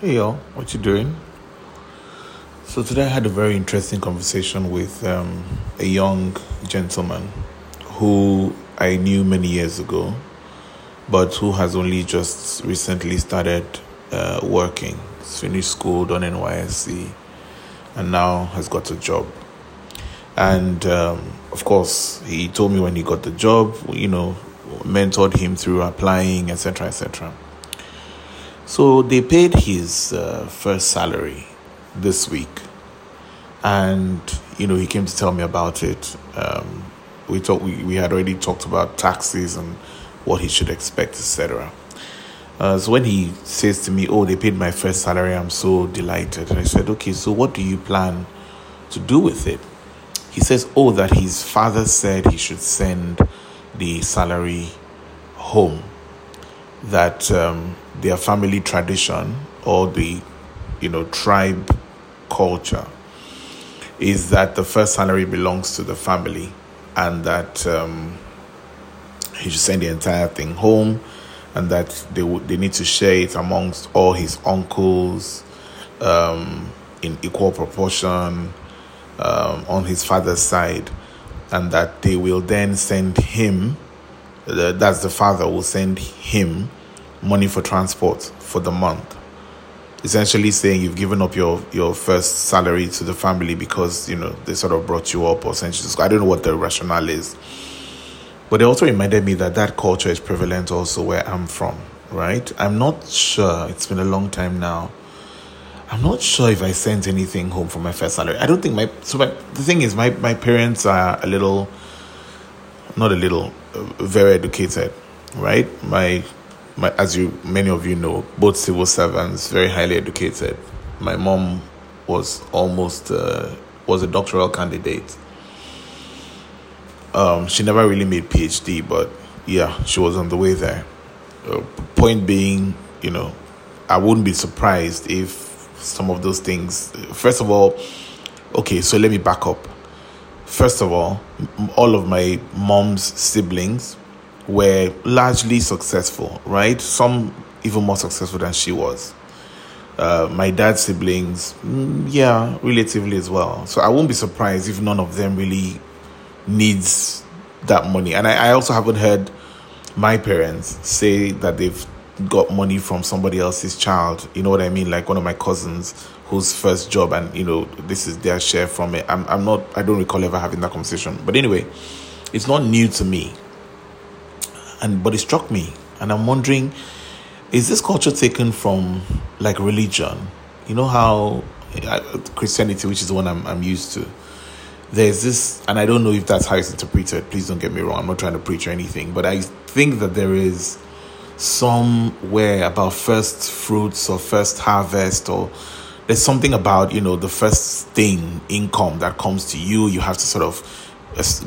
Hey y'all, what you doing? So today I had a very interesting conversation with um, a young gentleman who I knew many years ago, but who has only just recently started uh, working. He's finished school, done NYSC, and now has got a job. And um, of course, he told me when he got the job, you know, mentored him through applying, etc., etc. So they paid his uh, first salary this week, and you know he came to tell me about it. Um, we thought we, we had already talked about taxes and what he should expect, etc. Uh, so when he says to me, "Oh, they paid my first salary," I'm so delighted. And I said, "Okay, so what do you plan to do with it?" He says, "Oh, that his father said he should send the salary home." That um, their family tradition or the you know tribe culture is that the first salary belongs to the family and that um, he should send the entire thing home and that they would they need to share it amongst all his uncles um, in equal proportion um, on his father's side and that they will then send him that's the father will send him money for transport for the month. Essentially saying you've given up your, your first salary to the family because, you know, they sort of brought you up or sent you to school. I don't know what the rationale is. But it also reminded me that that culture is prevalent also where I'm from, right? I'm not sure. It's been a long time now. I'm not sure if I sent anything home for my first salary. I don't think my so my the thing is my my parents are a little not a little uh, very educated, right? My my, as you many of you know, both civil servants, very highly educated. My mom was almost uh, was a doctoral candidate. Um, she never really made PhD, but yeah, she was on the way there. Uh, point being, you know, I wouldn't be surprised if some of those things. First of all, okay, so let me back up. First of all, all of my mom's siblings were largely successful, right? Some even more successful than she was. Uh, my dad's siblings, mm, yeah, relatively as well. So I won't be surprised if none of them really needs that money. And I, I also haven't heard my parents say that they've got money from somebody else's child. You know what I mean? Like one of my cousins whose first job and you know this is their share from it. I'm I'm not I don't recall ever having that conversation. But anyway, it's not new to me and but it struck me and i'm wondering is this culture taken from like religion? You know how uh, christianity which is the one I'm, I'm used to there's this and i don't know if that's how it's interpreted please don't get me wrong i'm not trying to preach or anything but i think that there is somewhere about first fruits or first harvest or there's something about you know the first thing income that comes to you you have to sort of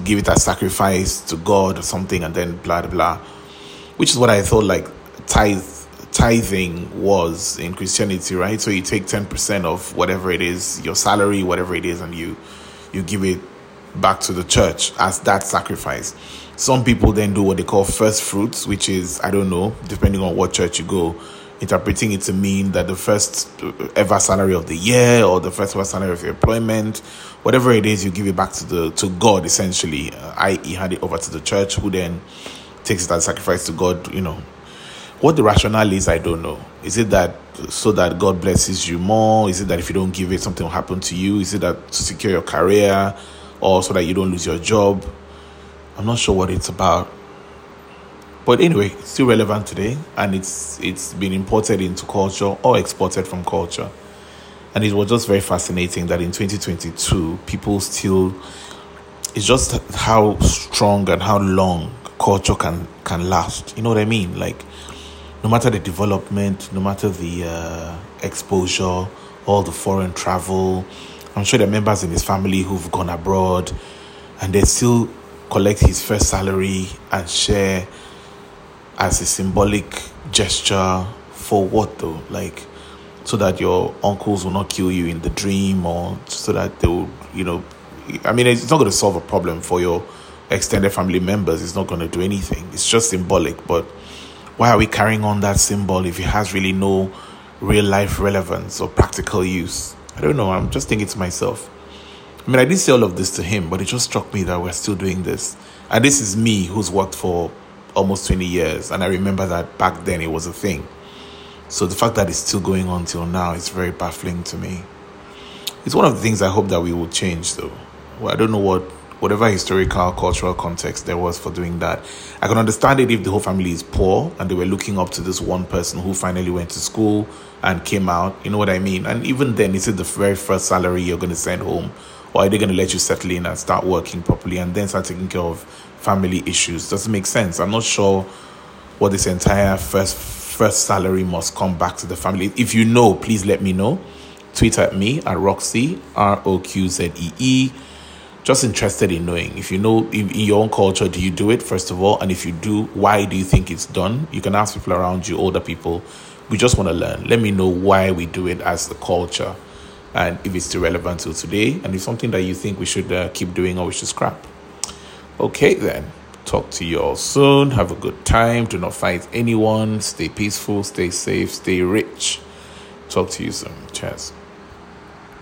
give it as sacrifice to God or something, and then blah blah which is what I thought like tithe tithing was in Christianity, right? So you take ten percent of whatever it is, your salary, whatever it is, and you you give it back to the church as that sacrifice. Some people then do what they call first fruits, which is I don't know, depending on what church you go interpreting it to mean that the first ever salary of the year or the first ever salary of your employment, whatever it is, you give it back to the to God essentially. Uh, I.e., hand it over to the church, who then takes it as sacrifice to God. You know, what the rationale is, I don't know. Is it that so that God blesses you more? Is it that if you don't give it, something will happen to you? Is it that to secure your career or so that you don't lose your job? I'm not sure what it's about. But anyway, it's still relevant today, and it's it's been imported into culture or exported from culture. And it was just very fascinating that in 2022, people still. It's just how strong and how long culture can can last. You know what I mean? Like, no matter the development, no matter the uh, exposure, all the foreign travel. I'm sure there are members in his family who've gone abroad, and they still collect his first salary and share as a symbolic gesture for what though? Like, so that your uncles will not kill you in the dream or so that they will, you know, I mean, it's not going to solve a problem for your extended family members. It's not going to do anything. It's just symbolic. But why are we carrying on that symbol if it has really no real life relevance or practical use. I don't know. I'm just thinking to myself. I mean, I did say all of this to him, but it just struck me that we're still doing this. And this is me who's worked for almost 20 years. And I remember that back then it was a thing. So the fact that it's still going on till now is very baffling to me. It's one of the things I hope that we will change, though. Well, I don't know what whatever historical cultural context there was for doing that. I can understand it if the whole family is poor and they were looking up to this one person who finally went to school and came out. You know what I mean? And even then, is it the very first salary you're going to send home? Or are they going to let you settle in and start working properly and then start taking care of family issues? Doesn't make sense. I'm not sure what this entire first first salary must come back to the family. If you know, please let me know. Tweet at me at Roxy R O Q Z E E. Just interested in knowing if you know in, in, your own culture, do you do it first of all? And if you do, why do you think it's done? You can ask people around you, older people. We just want to learn. Let me know why we do it as the culture and if it's still relevant till today and if something that you think we should uh, keep doing or we should scrap. Okay, then. Talk to you all soon. Have a good time. Do not fight anyone. Stay peaceful, stay safe, stay rich. Talk to you soon. Cheers.